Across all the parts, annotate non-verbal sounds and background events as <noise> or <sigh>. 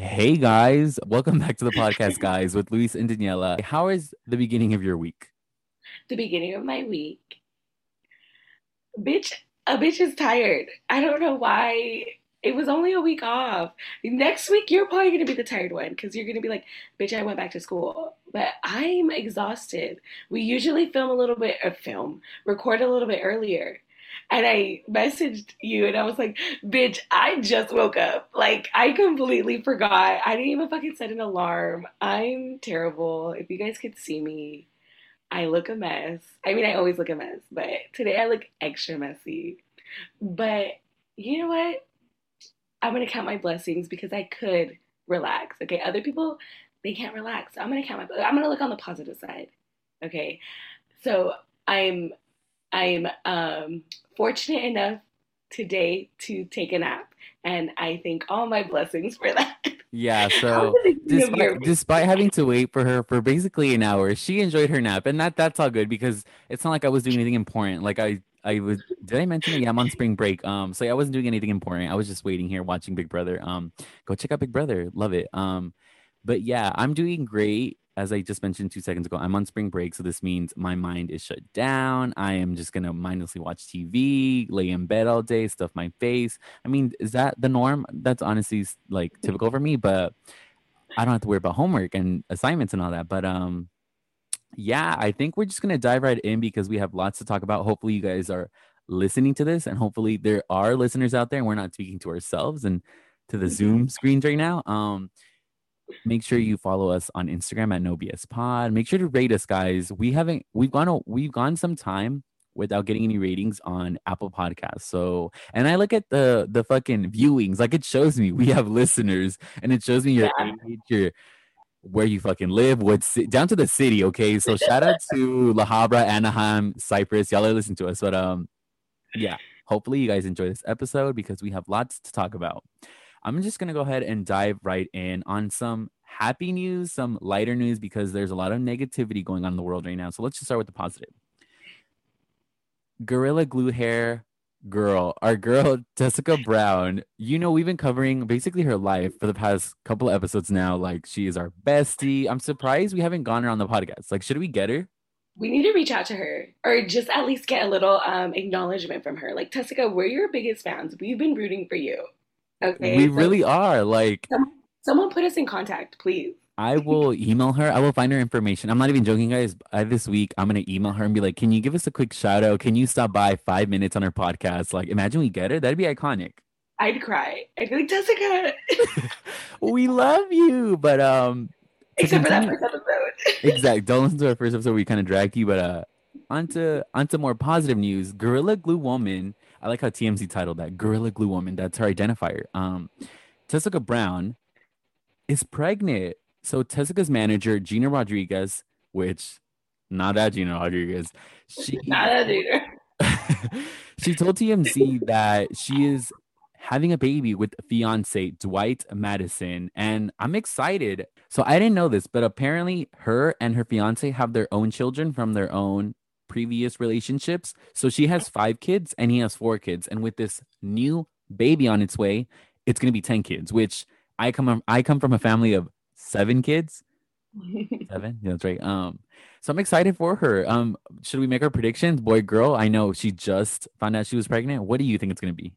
Hey guys, welcome back to the podcast, <laughs> guys, with Luis and Daniela. How is the beginning of your week? The beginning of my week. Bitch, a bitch is tired. I don't know why. It was only a week off. Next week, you're probably going to be the tired one because you're going to be like, bitch, I went back to school. But I'm exhausted. We usually film a little bit, or film, record a little bit earlier and I messaged you and I was like, bitch, I just woke up. Like, I completely forgot. I didn't even fucking set an alarm. I'm terrible. If you guys could see me, I look a mess. I mean, I always look a mess, but today I look extra messy. But you know what? I'm to count my blessings because I could relax. Okay. Other people, they can't relax. I'm to count my, I'm to look on the positive side. Okay. So I'm I'm um, fortunate enough today to take a nap, and I thank all my blessings for that. Yeah, <laughs> so despite, despite having to wait for her for basically an hour, she enjoyed her nap, and that that's all good because it's not like I was doing anything important. Like I I was did I mention it? Yeah, I'm on spring break. Um, so yeah, I wasn't doing anything important. I was just waiting here watching Big Brother. Um, go check out Big Brother, love it. Um, but yeah, I'm doing great as I just mentioned two seconds ago, I'm on spring break. So this means my mind is shut down. I am just going to mindlessly watch TV, lay in bed all day, stuff my face. I mean, is that the norm? That's honestly like typical for me, but I don't have to worry about homework and assignments and all that. But, um, yeah, I think we're just going to dive right in because we have lots to talk about. Hopefully, you guys are listening to this, and hopefully, there are listeners out there and we're not speaking to ourselves and to the Zoom screens right now. Um, make sure you follow us on Instagram at NoBS Pod. Make sure to rate us, guys. We haven't we've gone we've gone some time without getting any ratings on Apple Podcasts. So, and I look at the the fucking viewings, like it shows me we have listeners, and it shows me your yeah. age, your where you fucking live, what down to the city. Okay, so shout out to La Habra, Anaheim, Cypress. Y'all are listening to us, but um, yeah. Hopefully, you guys enjoy this episode because we have lots to talk about. I'm just going to go ahead and dive right in on some happy news, some lighter news, because there's a lot of negativity going on in the world right now. So let's just start with the positive. Gorilla Glue Hair girl, our girl <laughs> Jessica Brown. You know, we've been covering basically her life for the past couple episodes now. Like, she is our bestie. I'm surprised we haven't gone her on the podcast. Like, should we get her? We need to reach out to her or just at least get a little um, acknowledgement from her. Like, Tessica, we're your biggest fans. We've been rooting for you. Okay. We so really are. Like someone, someone put us in contact, please. I will email her. I will find her information. I'm not even joking, guys. I, this week, I'm gonna email her and be like, "Can you give us a quick shout out? Can you stop by five minutes on our podcast? Like, imagine we get her. That'd be iconic." I'd cry. I'd be like, Jessica. <laughs> we love you, but um, except for that first episode. <laughs> exactly. Don't listen to our first episode. We kind of dragged you, but uh, onto onto more positive news. Gorilla Glue Woman I like how TMZ titled that Gorilla Glue Woman. That's her identifier. Um, Tessica Brown is pregnant. So Tessica's manager, Gina Rodriguez, which not that Gina Rodriguez, she <laughs> not that Gina. <laughs> she told TMZ that she is having a baby with fiance Dwight Madison, and I'm excited. So I didn't know this, but apparently her and her fiance have their own children from their own previous relationships. So she has five kids and he has four kids. And with this new baby on its way, it's going to be 10 kids, which I come from, I come from a family of seven kids. <laughs> seven. Yeah, that's right. Um, so I'm excited for her. Um, should we make our predictions? Boy, girl. I know she just found out she was pregnant. What do you think it's going to be?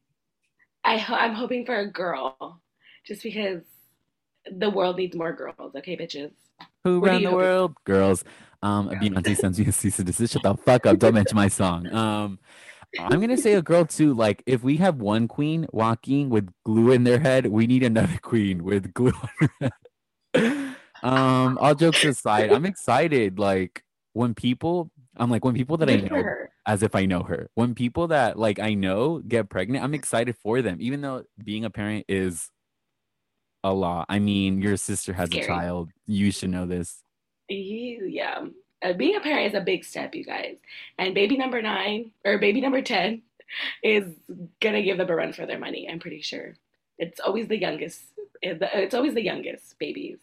I ho- I'm hoping for a girl, just because the world needs more girls. Okay, bitches. Who what ran the world? Girls. Um, Beyonce <laughs> sends me a cease and desist. Shut the fuck up. Don't mention my song. Um, I'm gonna say a girl too. Like, if we have one queen walking with glue in their head, we need another queen with glue. um, all jokes aside, I'm excited. Like when people, I'm like when people that I know, as if I know her. When people that like I know get pregnant, I'm excited for them. Even though being a parent is a lot. I mean, your sister has Scary. a child. You should know this yeah, Uh, being a parent is a big step, you guys. And baby number nine or baby number 10 is to give them a run for their money, I'm pretty sure. It's always the youngest. Eh, it's always the youngest babies.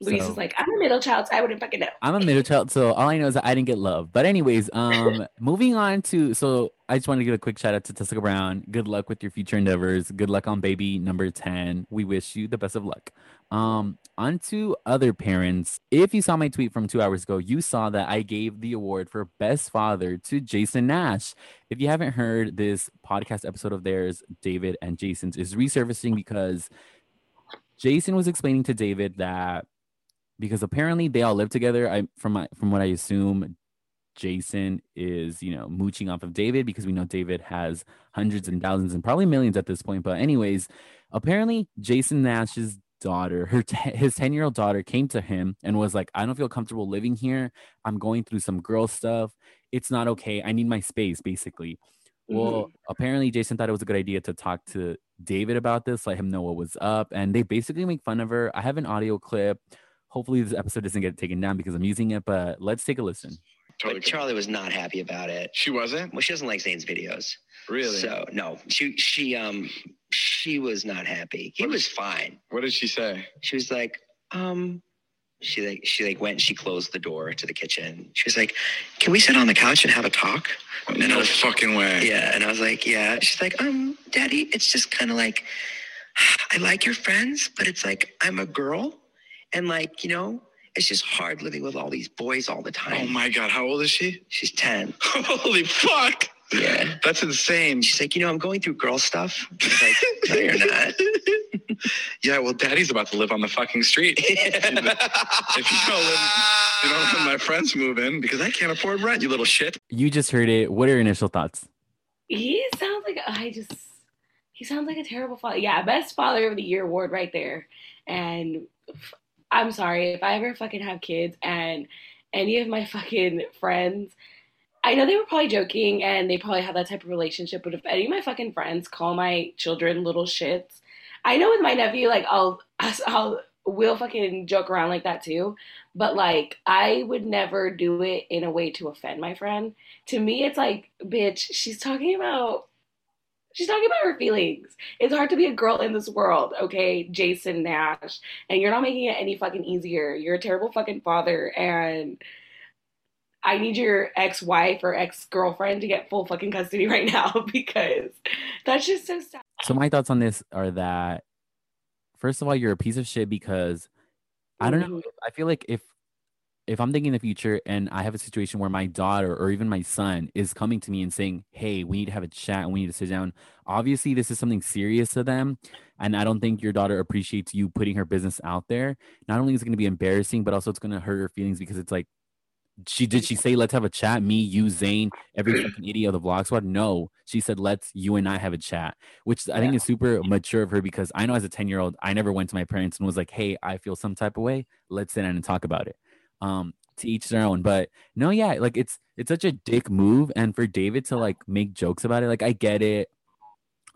Luis so, is like, I'm a middle child, so I wouldn't fucking know. I'm a middle child, so all I know is that I didn't get love. But anyways, um, <laughs> moving on to so I just want to give a quick shout out to Tessica Brown. Good luck with your future endeavors. Good luck on baby number 10. We wish you the best of luck. Um, on to other parents. If you saw my tweet from two hours ago, you saw that I gave the award for best father to Jason Nash. If you haven't heard this podcast episode of theirs, David and Jason's is resurfacing because Jason was explaining to David that because apparently they all live together. I from my from what I assume, Jason is you know mooching off of David because we know David has hundreds and thousands and probably millions at this point. But anyways, apparently Jason Nash's daughter, her t- his ten year old daughter, came to him and was like, "I don't feel comfortable living here. I'm going through some girl stuff. It's not okay. I need my space." Basically. Well, mm-hmm. apparently Jason thought it was a good idea to talk to David about this, let him know what was up, and they basically make fun of her. I have an audio clip Hopefully, this episode doesn't get taken down because I'm using it, but let's take a listen. Totally but Charlie was not happy about it. She wasn't. Well, she doesn't like Zane's videos. Really? So no, she she um she was not happy. He what was fine. What did she say? She was like, um, she like she like went and she closed the door to the kitchen. She was like, "Can we sit on the couch and have a talk?" And no was, fucking way. Yeah, and I was like, "Yeah." She's like, "Um, Daddy, it's just kind of like <sighs> I like your friends, but it's like I'm a girl and like, you know, it's just hard living with all these boys all the oh time. Oh my God. How old is she? She's 10. <laughs> Holy fuck. Yeah. That's insane. She's like, you know, I'm going through girl stuff. I was like, no, you're not. <laughs> yeah, well, daddy's about to live on the fucking street. <laughs> if you don't live, you know, when my friends move in because I can't afford rent, you little shit. You just heard it. What are your initial thoughts? He sounds like, I just, he sounds like a terrible father. Yeah, best father of the year award right there. And I'm sorry if I ever fucking have kids and any of my <laughs> fucking friends. I know they were probably joking and they probably have that type of relationship, but if any of my fucking friends call my children little shits, I know with my nephew, like <laughs> I'll, I'll, we'll fucking joke around like that too. But like, I would never do it in a way to offend my friend. To me, it's like, bitch, she's talking about She's talking about her feelings. It's hard to be a girl in this world, okay, Jason Nash. And you're not making it any fucking easier. You're a terrible fucking father. And I need your ex wife or ex girlfriend to get full fucking custody right <laughs> now because that's just so sad. So, my thoughts on this are that, first of all, you're a piece of shit because I don't know. Mm-hmm. I feel like if if I'm thinking the future and I have a situation where my daughter or even my son is coming to me and saying, Hey, we need to have a chat and we need to sit down, obviously this is something serious to them. And I don't think your daughter appreciates you putting her business out there. Not only is it going to be embarrassing, but also it's going to hurt her feelings because it's like, she did she say let's have a chat me you zane every fucking idiot of the vlog squad no she said let's you and i have a chat which i think is super mature of her because i know as a 10 year old i never went to my parents and was like hey i feel some type of way let's sit down and talk about it um to each their own. But no yeah like it's it's such a dick move. And for david to like make jokes about it like i get it.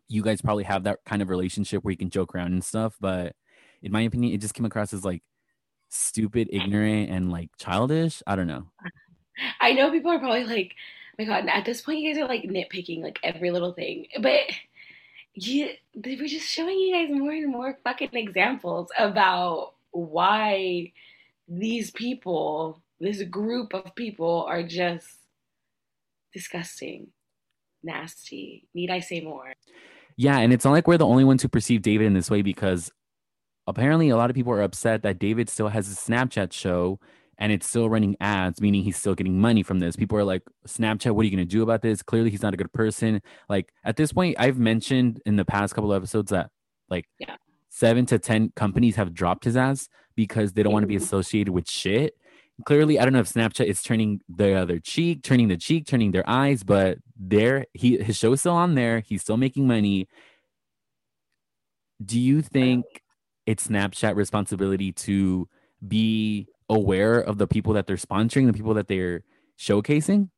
You guys probably have that kind of relationship where you can joke around and stuff. But in my opinion it just came across as like stupid ignorant and like childish. I don't know. I know people are probably like oh my god at this point you guys are like nitpicking like every little thing. But you they were just showing you guys more and more fucking examples about why these people, this group of people, are just disgusting, nasty. Need I say more? Yeah, and it's not like we're the only ones who perceive David in this way because apparently a lot of people are upset that David still has a Snapchat show and it's still running ads, meaning he's still getting money from this. People are like, Snapchat, what are you going to do about this? Clearly, he's not a good person. Like, at this point, I've mentioned in the past couple of episodes that, like, yeah. seven to 10 companies have dropped his ass because they don't want to be mm-hmm. associated with shit. Clearly, I don't know if Snapchat is turning the other cheek, turning the cheek, turning their eyes, but there he his show is still on there. He's still making money. Do you think it's Snapchat responsibility to be aware of the people that they're sponsoring, the people that they're showcasing?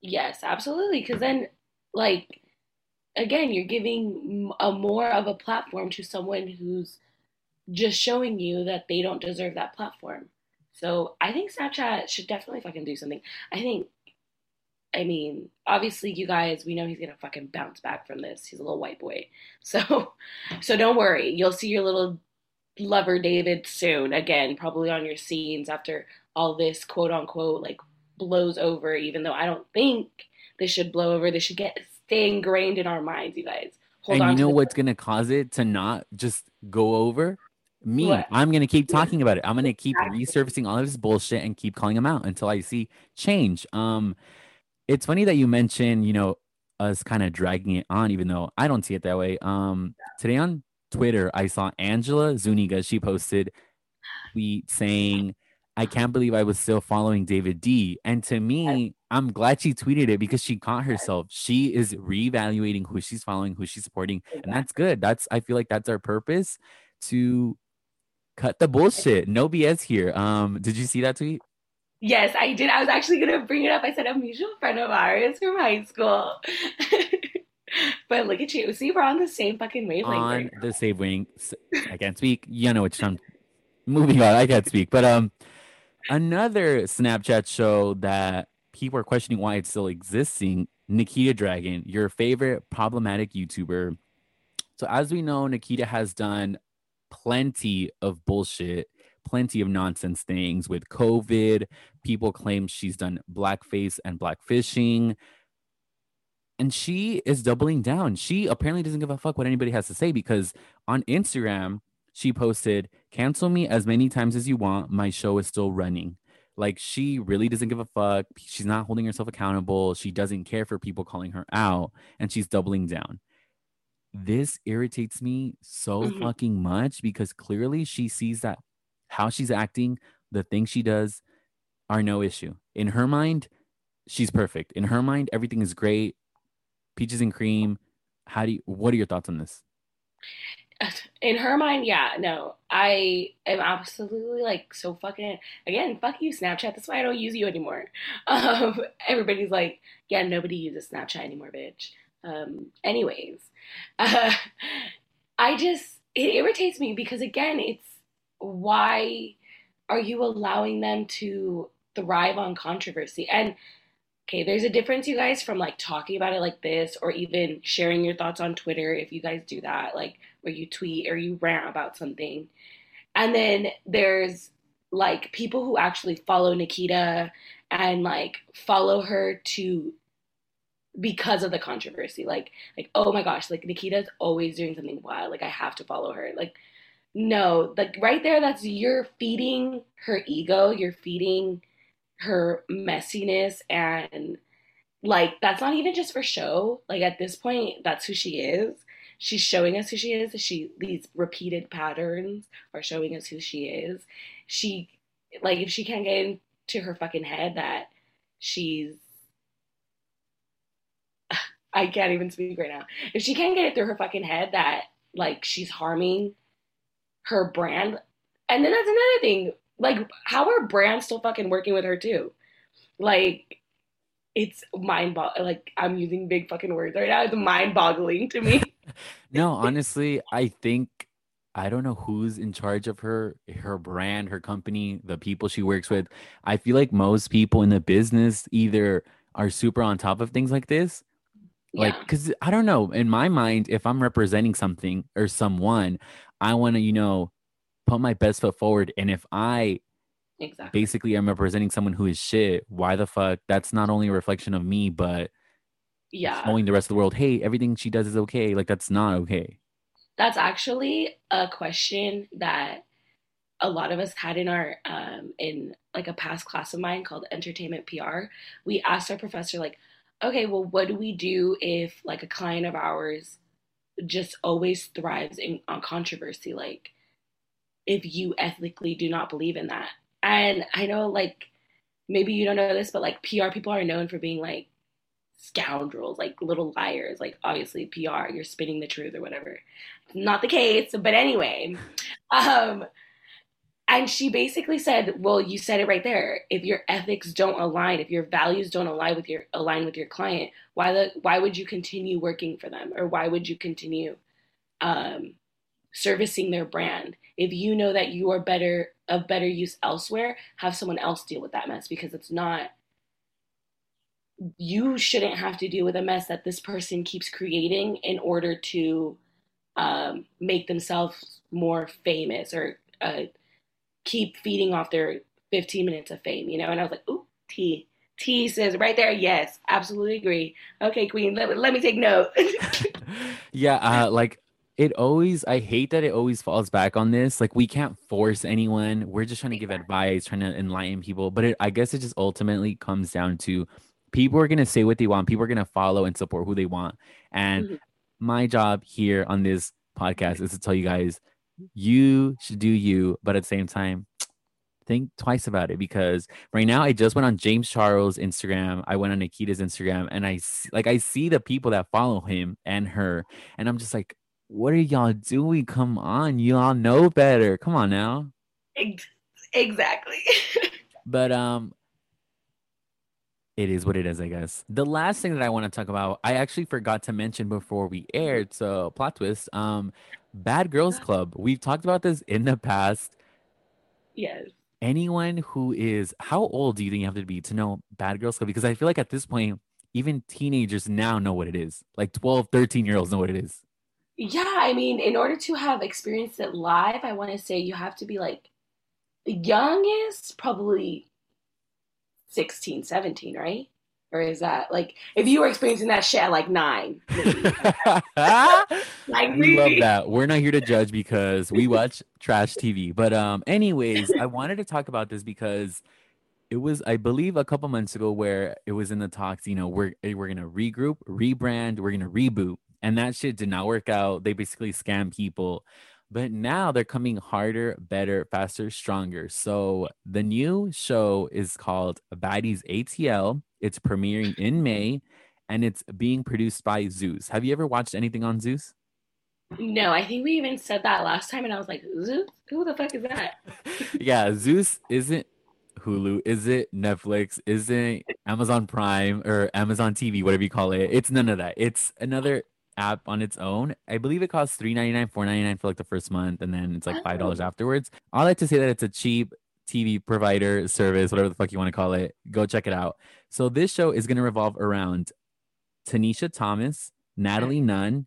Yes, absolutely. Because then, like, again, you're giving a more of a platform to someone who's just showing you that they don't deserve that platform. So I think Snapchat should definitely fucking do something. I think, I mean, obviously, you guys, we know he's gonna fucking bounce back from this. He's a little white boy, <laughs> so so don't worry. You'll see your little lover David soon again, probably on your scenes after all this quote unquote like blows over. Even though I don't think this should blow over, this should get stay ingrained in our minds, you guys. Hold and you know what's going to cause it to not just go over? Me. What? I'm going to keep talking about it. I'm going to keep resurfacing all of this bullshit and keep calling them out until I see change. Um, it's funny that you mentioned, you know, us kind of dragging it on, even though I don't see it that way. Um, today on Twitter, I saw Angela Zuniga. She posted tweet saying, I can't believe I was still following David D. And to me, I'm glad she tweeted it because she caught herself. She is reevaluating who she's following, who she's supporting, and that's good. That's I feel like that's our purpose to cut the bullshit. No BS here. Um, did you see that tweet? Yes, I did. I was actually gonna bring it up. I said a mutual friend of ours from high school. <laughs> but look at you. See, we're on the same fucking wavelength. On right the same wing. I can't speak. You know which I'm moving on. I can't speak. But um Another Snapchat show that people are questioning why it's still existing Nikita Dragun, your favorite problematic YouTuber. So, as we know, Nikita has done plenty of bullshit, plenty of nonsense things with COVID. People claim she's done blackface and blackfishing. And she is doubling down. She apparently doesn't give a fuck what anybody has to say because on Instagram, she posted, Cancel me as many times as you want. My show is still running. Like, she really doesn't give a fuck. She's not holding herself accountable. She doesn't care for people calling her out, and she's doubling down. This irritates me so mm-hmm. fucking much because clearly she sees that how she's acting, the things she does are no issue. In her mind, she's perfect. In her mind, everything is great. Peaches and cream. How do you, what are your thoughts on this? <sighs> in her mind, yeah, no, I am absolutely like so fucking again, fuck you, Snapchat. That's why I don't use you anymore. <laughs> Um, everybody's like, yeah, nobody uses Snapchat anymore, bitch. Um, anyways, uh, I just it irritates me because again, it's why are you allowing them to thrive on controversy and okay, there's a difference, you guys, from like talking about it like this or even sharing your thoughts on Twitter if you guys do that, like where you tweet or you rant about something. And then there's like people who actually follow Nikita and like follow her to because of the controversy. Like like oh my gosh, like Nikita's always doing something wild. Like I have to follow her. Like no, like right there that's you're feeding her ego, you're feeding her messiness and like that's not even just for show. Like at this point, that's who she is. She's showing us who she is. She these repeated patterns are showing us who she is. She like if she can't get into her fucking head that she's I can't even speak right now. If she can't get it through her fucking head that like she's harming her brand, and then that's another thing. Like, how are brands still fucking working with her too? Like, it's mind boggling. Like, I'm using big fucking words right now. It's mind boggling to me. <laughs> <laughs> no, honestly, I think I don't know who's in charge of her, her brand, her company, the people she works with. I feel like most people in the business either are super on top of things like this. Like, because I don't know, in my mind, if I'm representing something or someone, I want to, you know, put my best foot forward. And if I exactly. basically am representing someone who is shit, why the fuck? That's not only a reflection of me, but yeah, showing the rest of the world, hey, everything she does is okay. Like that's not okay. That's actually a question that a lot of us had in our um in like a past class of mine called entertainment PR. We asked our professor like, okay, well, what do we do if like a client of ours just always thrives in on controversy? Like, if you ethically do not believe in that. And I know, like, maybe you don't know this, but like PR people are known for being like scoundrels, like little liars. Like, obviously, PR, you're spinning the truth or whatever. Not the case, but anyway. Um, and she basically said, "Well, you said it right there. If your ethics don't align, if your values don't align with your align with your client, why the why would you continue working for them, or why would you continue um, servicing their brand. If you know that you are better of better use elsewhere, have someone else deal with that mess because it's not you shouldn't have to deal with a mess that this person keeps creating in order to um, make themselves more famous or uh, keep feeding off their 15 minutes of fame, you know? And I was like, ooh, T. T says right there, yes, absolutely agree. Okay, Queen, let, let me take note. <laughs> yeah, uh, like it always, I hate that it always falls back on this. Like, we can't force anyone. We're just trying to give advice, trying to enlighten people. But it, I guess it just ultimately comes down to people are going to say what they want, people are going to follow and support who they want. And mm-hmm. my job here on this podcast is to tell you guys, you should do you, but at the same time, think twice about it because right now I just went on James Charles Instagram. I went on Nikita's Instagram and I see, like I see the people that follow him and her and I'm just like what are y'all doing? Come on, y'all know better. Come on now. Exactly. <laughs> but um it is what it is, I guess. The last thing that I want to talk about, I actually forgot to mention before we aired, so plot twist. Um Bad Girls Club. We've talked about this in the past. Yes anyone who is how old do you think you have to be to know bad girls club because i feel like at this point even teenagers now know what it is like 12 13 year olds know what it is yeah i mean in order to have experienced it live i want to say you have to be like the youngest probably 16 17 right or is that like if you were experiencing that shit at like nine? <laughs> <laughs> like we love that. We're not here to judge because we watch trash TV. But um, anyways, I <laughs> wanted to talk about this because it was, I believe, a couple months ago where it was in the talks. You know, we're eh, we're gonna regroup, rebrand, we're gonna reboot, and that shit did not work out. They basically scam people. But now they're coming harder, better, faster, stronger. So the new show is called Baddies ATL it's premiering in May and it's being produced by Zeus. Have you ever watched anything on Zeus? No, I think we even said that last time, and I was like, Zeus? Who the fuck is that? <laughs> yeah, Zeus isn't Hulu, is it Netflix, isn't Amazon Prime or Amazon TV, whatever you call it. It's none of that. It's another app on its own. I believe it costs three ninety nine, four ninety nine for like the first month, and then it's like five dollars oh. afterwards. I like to say that it's a cheap TV provider service, whatever the fuck you want to call it. Go check it out. So this show is going to revolve around Tanisha Thomas, Natalie Nunn,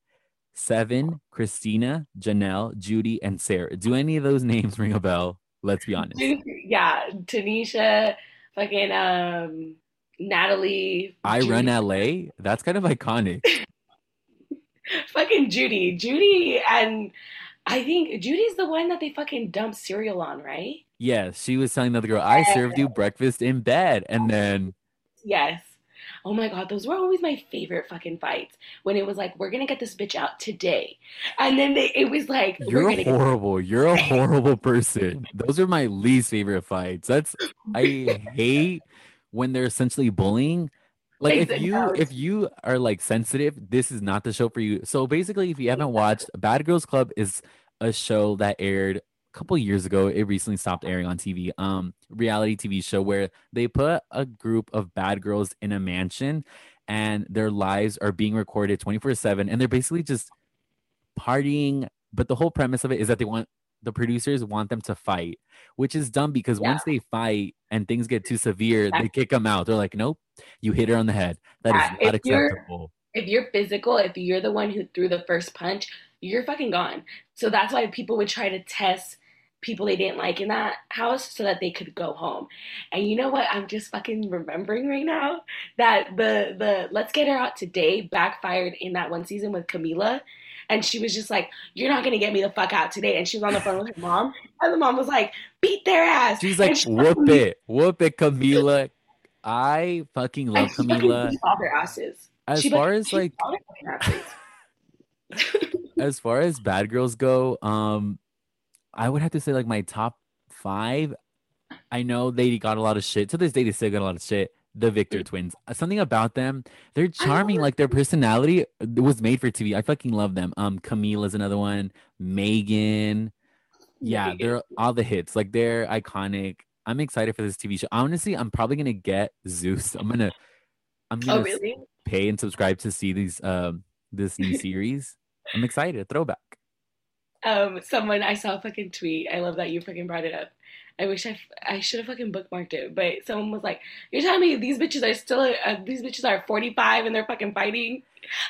Seven, Christina, Janelle, Judy, and Sarah. Do any of those <laughs> names ring a bell? Let's be honest. <laughs> Yeah, Tanisha, fucking um, Natalie. I Judy. run LA. That's kind of iconic. <laughs> <laughs> fucking Judy, Judy, and I think Judy's the one that they fucking dump cereal on, right? Yes, she was telling the other girl, "I served you breakfast in bed," and then yes. Oh my god, those were always my favorite fucking fights. When it was like, "We're gonna get this bitch out today," and then they, it was like, "You're horrible. Get- You're a horrible person." Those are my least favorite fights. That's I hate when they're essentially bullying. Like if you if you are like sensitive, this is not the show for you. So basically, if you haven't watched, <laughs> Bad Girls Club is a show that aired a couple years ago it recently stopped airing on tv um reality tv show where they put a group of bad girls in a mansion and their lives are being recorded 24 7 and they're basically just partying but the whole premise of it is that they want the producers want them to fight which is dumb because yeah. once they fight and things get too severe they kick them out they're like nope you hit her on the head That is not if acceptable you're, if you're physical if you're the one who threw the first punch you're fucking gone so that's why people would try to test people they didn't like in that house so that they could go home. And you know what? I'm just fucking remembering right now that the the Let's Get Her Out Today backfired in that one season with Camila. And she was just like, You're not gonna get me the fuck out today. And she was on the phone with her mom. And the mom was like, Beat their ass. She's like, she Whoop like, it. Whoop it, Camila. I fucking love Camila. All their asses. As she far as like <laughs> as far as bad girls go, um, I would have to say like my top five. I know they got a lot of shit. To this day, they still got a lot of shit. The Victor twins. Uh, something about them, they're charming. Like their personality was made for TV. I fucking love them. Um, Camila's another one. Megan. Yeah, they're all the hits. Like they're iconic. I'm excited for this TV show. Honestly, I'm probably gonna get Zeus. I'm gonna, I'm oh, gonna oh, really? pay and subscribe to see these um this new series. I'm excited. Throwback. Um, someone I saw a fucking tweet. I love that you fucking brought it up. I wish I, I should have fucking bookmarked it, but someone was like, "You're telling me these bitches are still uh, these bitches are 45 and they're fucking fighting?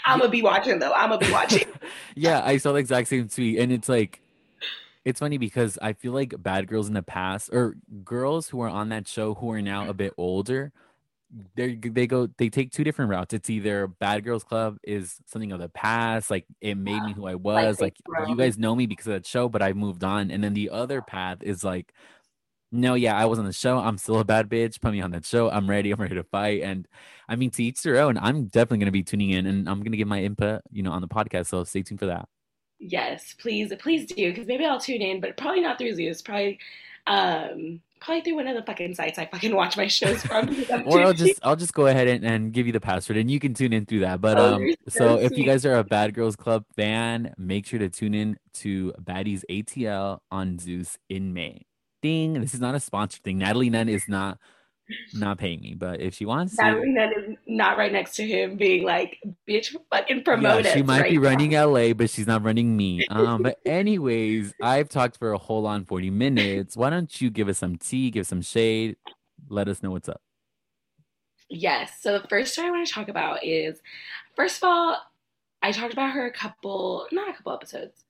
I'm gonna be watching though. I'm gonna be watching." <laughs> yeah, I saw the exact same tweet, and it's like, it's funny because I feel like bad girls in the past or girls who are on that show who are now a bit older they they go they take two different routes. It's either Bad Girls Club is something of the past, like it made me who I was, like, like you guys know me because of that show, but I've moved on. And then the other path is like, no, yeah, I was on the show. I'm still a bad bitch. Put me on that show. I'm ready. I'm ready to fight. And I mean, to each their own. I'm definitely gonna be tuning in, and I'm gonna give my input, you know, on the podcast. So stay tuned for that. Yes, please, please do, because maybe I'll tune in, but probably not through Zeus. Probably um probably through one of the fucking sites I fucking watch my shows from. <laughs> or I'll just I'll just go ahead and, and give you the password and you can tune in through that. But oh, um so, so if you guys are a Bad Girls Club fan, make sure to tune in to Baddies ATL on Zeus in May. Ding. This is not a sponsored thing. Natalie Nunn is not not paying me, but if she wants to, that is not right next to him, being like, "Bitch, fucking promote yeah, She might right be running. LA, but she's not running me. Um, but anyways, I've talked for a whole on forty minutes. Why don't you give us some tea, give some shade, let us know what's up. Yes. So the first story I want to talk about is, first of all, I talked about her a couple, not a couple episodes,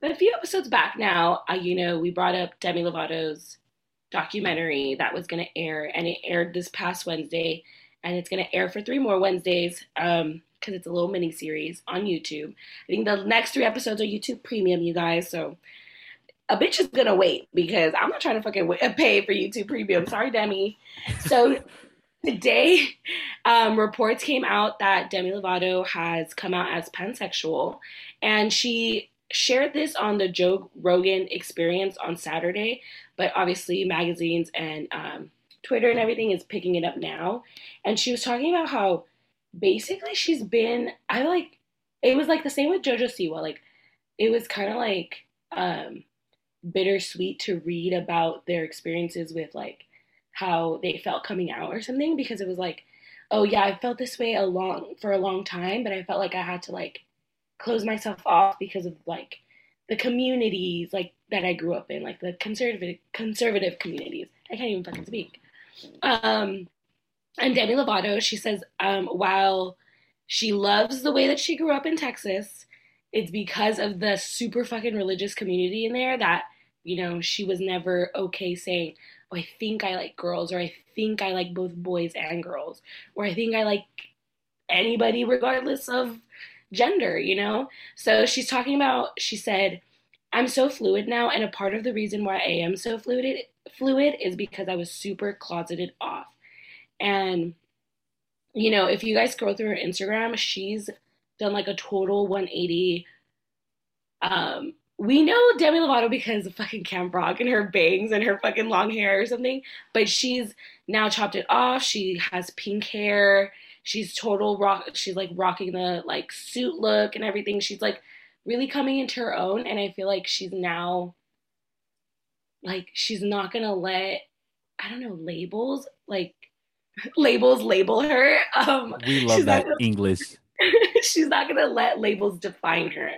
but a few episodes back now. Uh, you know, we brought up Demi Lovato's documentary that was going to air, and it aired this past Wednesday, and it's going to air for three more Wednesdays because um, it's a little mini series on YouTube. I think the next three episodes are YouTube Premium, you guys. So a bitch is gonna wait because I'm not trying to fucking <laughs> pay for YouTube Premium. Sorry, Demi. So today, um, reports came out that Demi Lovato has come out as pansexual, and she shared this on the Joe Rogan Experience on Saturday but obviously magazines and um, Twitter and everything is picking it up now. And she was talking about how basically she's been, I like, it was like the same with JoJo Siwa. Like, it was kind of like um, bittersweet to read about their experiences with like how they felt coming out or something because it was like, oh yeah, I felt this way a long for a long time, but I felt like I had to like close myself off because of like the communities like that I grew up in, like the conservative conservative communities. I can't even fucking speak. Um, and Demi Lovato, she says, um, while she loves the way that she grew up in Texas, it's because of the super fucking religious community in there that you know she was never okay saying, "Oh, I think I like girls," or "I think I like both boys and girls," or "I think I like anybody regardless of gender." You know. So she's talking about. She said I'm so fluid now, and a part of the reason why I am so fluid fluid is because I was super closeted off. And you know, if you guys scroll through her Instagram, she's done like a total 180. Um, we know Demi Lovato because of fucking Camp Rock and her bangs and her fucking long hair or something, but she's now chopped it off. She has pink hair. She's total rock. She's like rocking the like suit look and everything. She's like really coming into her own and I feel like she's now like she's not gonna let I don't know labels like <laughs> labels label her. Um We love that gonna, English. <laughs> she's not gonna let labels define her.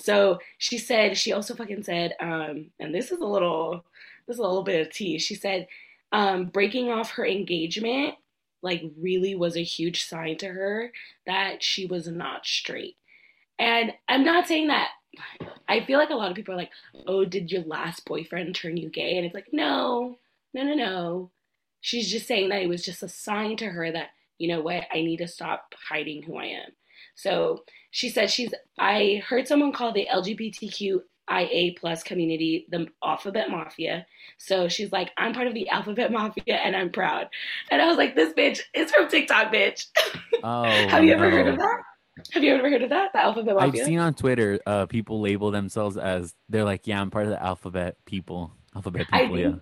So she said she also fucking said, um, and this is a little this is a little bit of tea. She said um breaking off her engagement like really was a huge sign to her that she was not straight. And I'm not saying that. I feel like a lot of people are like, "Oh, did your last boyfriend turn you gay?" And it's like, no, no, no, no. She's just saying that it was just a sign to her that you know what, I need to stop hiding who I am. So she said she's. I heard someone call the LGBTQIA plus community the Alphabet Mafia. So she's like, I'm part of the Alphabet Mafia and I'm proud. And I was like, this bitch is from TikTok, bitch. <laughs> Oh, Have you ever no. heard of that? Have you ever heard of that? The alphabet mafia? I've seen on Twitter uh, people label themselves as they're like, yeah, I'm part of the alphabet people. Alphabet people, yeah.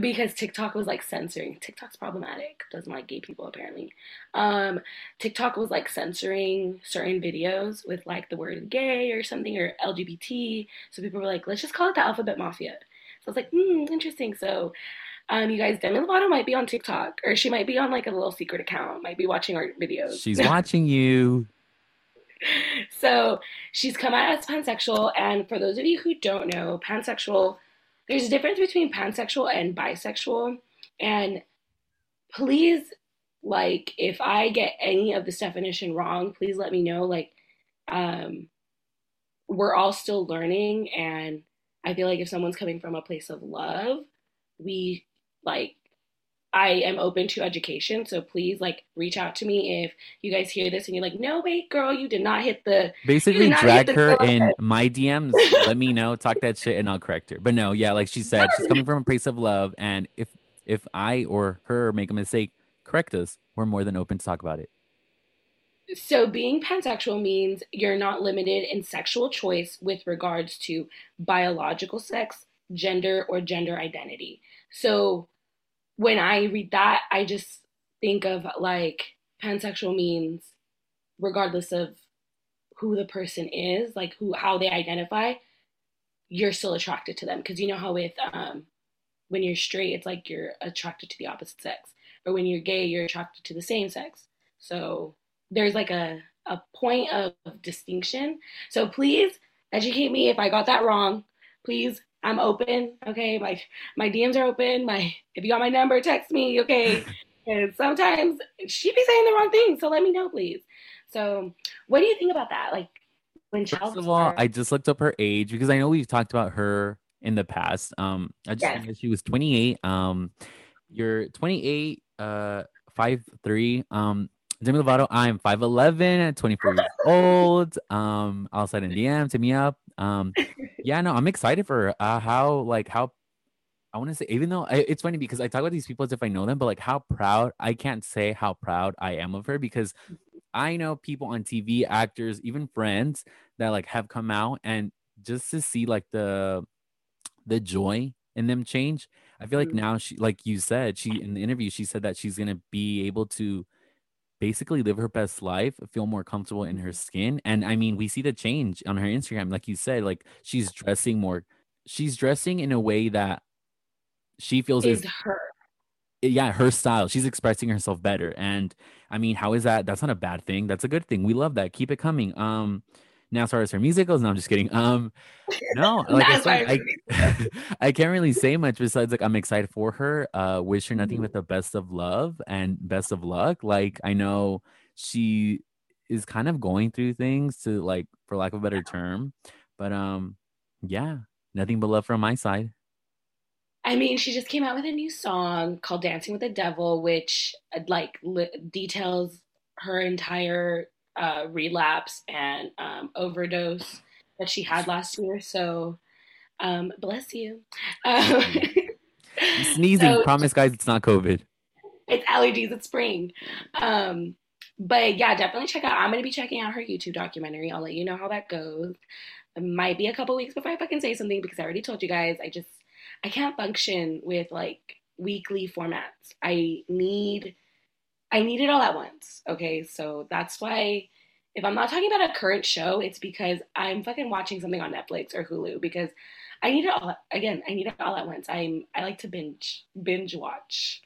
Because TikTok was like censoring. TikTok's problematic. Doesn't like gay people apparently. Um, TikTok was like censoring certain videos with like the word gay or something or LGBT. So people were like, let's just call it the alphabet mafia. So I was like, hmm, interesting. So um, you guys, Demi Lovato might be on TikTok, or she might be on like a little secret account, might be watching our videos. She's watching you. <laughs> so she's come out as pansexual, and for those of you who don't know, pansexual, there's a difference between pansexual and bisexual, and please, like, if I get any of this definition wrong, please let me know. Like, um, we're all still learning, and I feel like if someone's coming from a place of love, we like I am open to education. So please like reach out to me if you guys hear this and you're like, no, wait, girl, you did not hit the basically drag her in my DMs. let me know, talk that shit, and I'll correct her. But no, yeah, like she said, she's coming from a place of love, and if if I or her make a mistake, correct us. We're more than open to talk about it. So being pansexual means you're not limited in sexual choice with regards to biological sex, gender, or gender identity. So when I read that, I just think of like pansexual means regardless of who the person is, like who how they identify, you're still attracted to them because you know how with um when you're straight, it's like you're attracted to the opposite sex, or when you're gay, you're attracted to the same sex. So there's like a a point of distinction. So please educate me if I got that wrong. Please I'm open. Okay, my my DMs are open. My if you got my number, text me. Okay, <laughs> and sometimes she be saying the wrong thing, so let me know, please. So, what do you think about that? Like when First of all, I just looked up her age because I know we've talked about her in the past. Um, I just yes. she was 28. Um, you're 28, uh, five three. Um, Demi Lovato, I'm 5'11, 24 years old. Um, outside in DM, hit me up. Um, yeah, no, I'm excited for uh, how like how I want to say, even though I, it's funny because I talk about these people as if I know them, but like how proud I can't say how proud I am of her because I know people on TV, actors, even friends that like have come out and just to see like the the joy in them change. I feel like mm-hmm. now she, like you said, she in the interview she said that she's gonna be able to basically live her best life, feel more comfortable in her skin. And I mean, we see the change on her Instagram. Like you said, like she's dressing more, she's dressing in a way that she feels is, her. Yeah, her style. She's expressing herself better. And I mean, how is that? That's not a bad thing. That's a good thing. We love that. Keep it coming. Um, now as her musicals, no, I'm just kidding. Um, <laughs> no, like I said, I, <laughs> I can't really say much besides like I'm excited for her. Uh, wish her nothing mm-hmm. but the best of love and best of luck. Like I know she is kind of going through things to like, for lack of a better term, but um, yeah, nothing but love from my side. I mean, she just came out with a new song called "Dancing with the Devil," which uh, like li- details her entire uh, relapse and um, overdose that she had last year. So, um, bless you. <laughs> Um, sneezing. So, Promise, guys, it's not COVID. It's allergies. It's spring. Um, but yeah, definitely check out. I'm gonna be checking out her YouTube documentary. I'll let you know how that goes. It might be a couple weeks before I fucking say something because I already told you guys. I just I can't function with like weekly formats. I need I need it all at once. Okay, so that's why if I'm not talking about a current show, it's because I'm fucking watching something on Netflix or Hulu because I need it all again, I need it all at once. I'm I like to binge binge watch.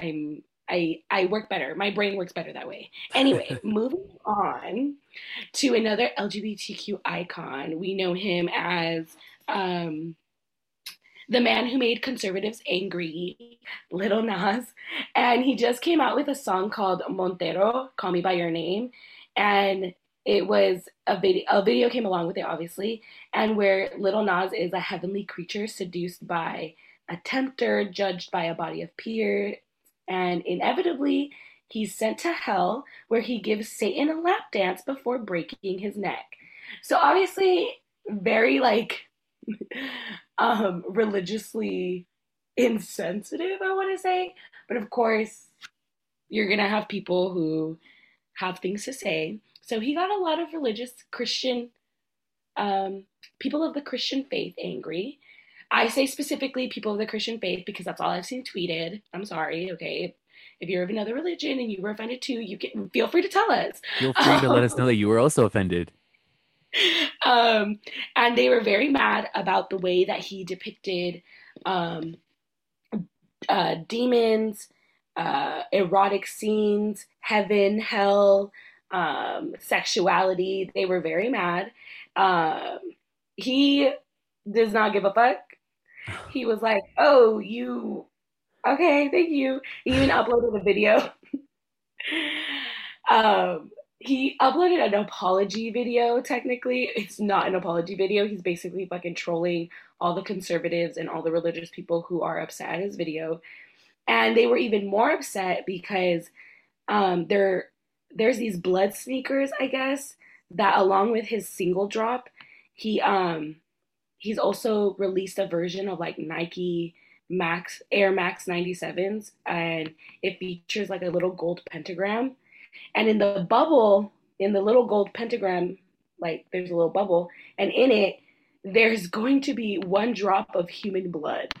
I'm I I work better. My brain works better that way. Anyway, <laughs> moving on to another LGBTQ icon. We know him as um the man who made conservatives angry, Lil Nas, and he just came out with a song called Montero, Call Me by Your Name, and it was a video. A video came along with it, obviously, and where Lil Nas is a heavenly creature seduced by a tempter, judged by a body of peers, and inevitably he's sent to hell, where he gives Satan a lap dance before breaking his neck. So obviously, very like <laughs> um, religiously insensitive, I want to say. But of course, you're going to have people who have things to say. So he got a lot of religious Christian um, people of the Christian faith angry. I say specifically people of the Christian faith because that's all I've seen tweeted. I'm sorry, okay. If you're of another religion and you were offended too, you can feel free to tell us. Feel free to let us <laughs> know that you were also offended. <laughs> um, and they were very mad about the way that he depicted um, uh, demons, uh, erotic scenes, heaven, hell, um, sexuality. They were very mad. Um, he does not give a fuck. He was like, "Oh, you okay? Thank you." He even uploaded a video. <laughs> um, he uploaded an apology video. Technically, it's not an apology video. He's basically fucking trolling all the conservatives and all the religious people who are upset at his video, and they were even more upset because um, there there's these blood sneakers, I guess, that along with his single drop, he um he's also released a version of like Nike Max Air Max 97s and it features like a little gold pentagram and in the bubble, in the little gold pentagram, like there's a little bubble, and in it, there's going to be one drop of human blood.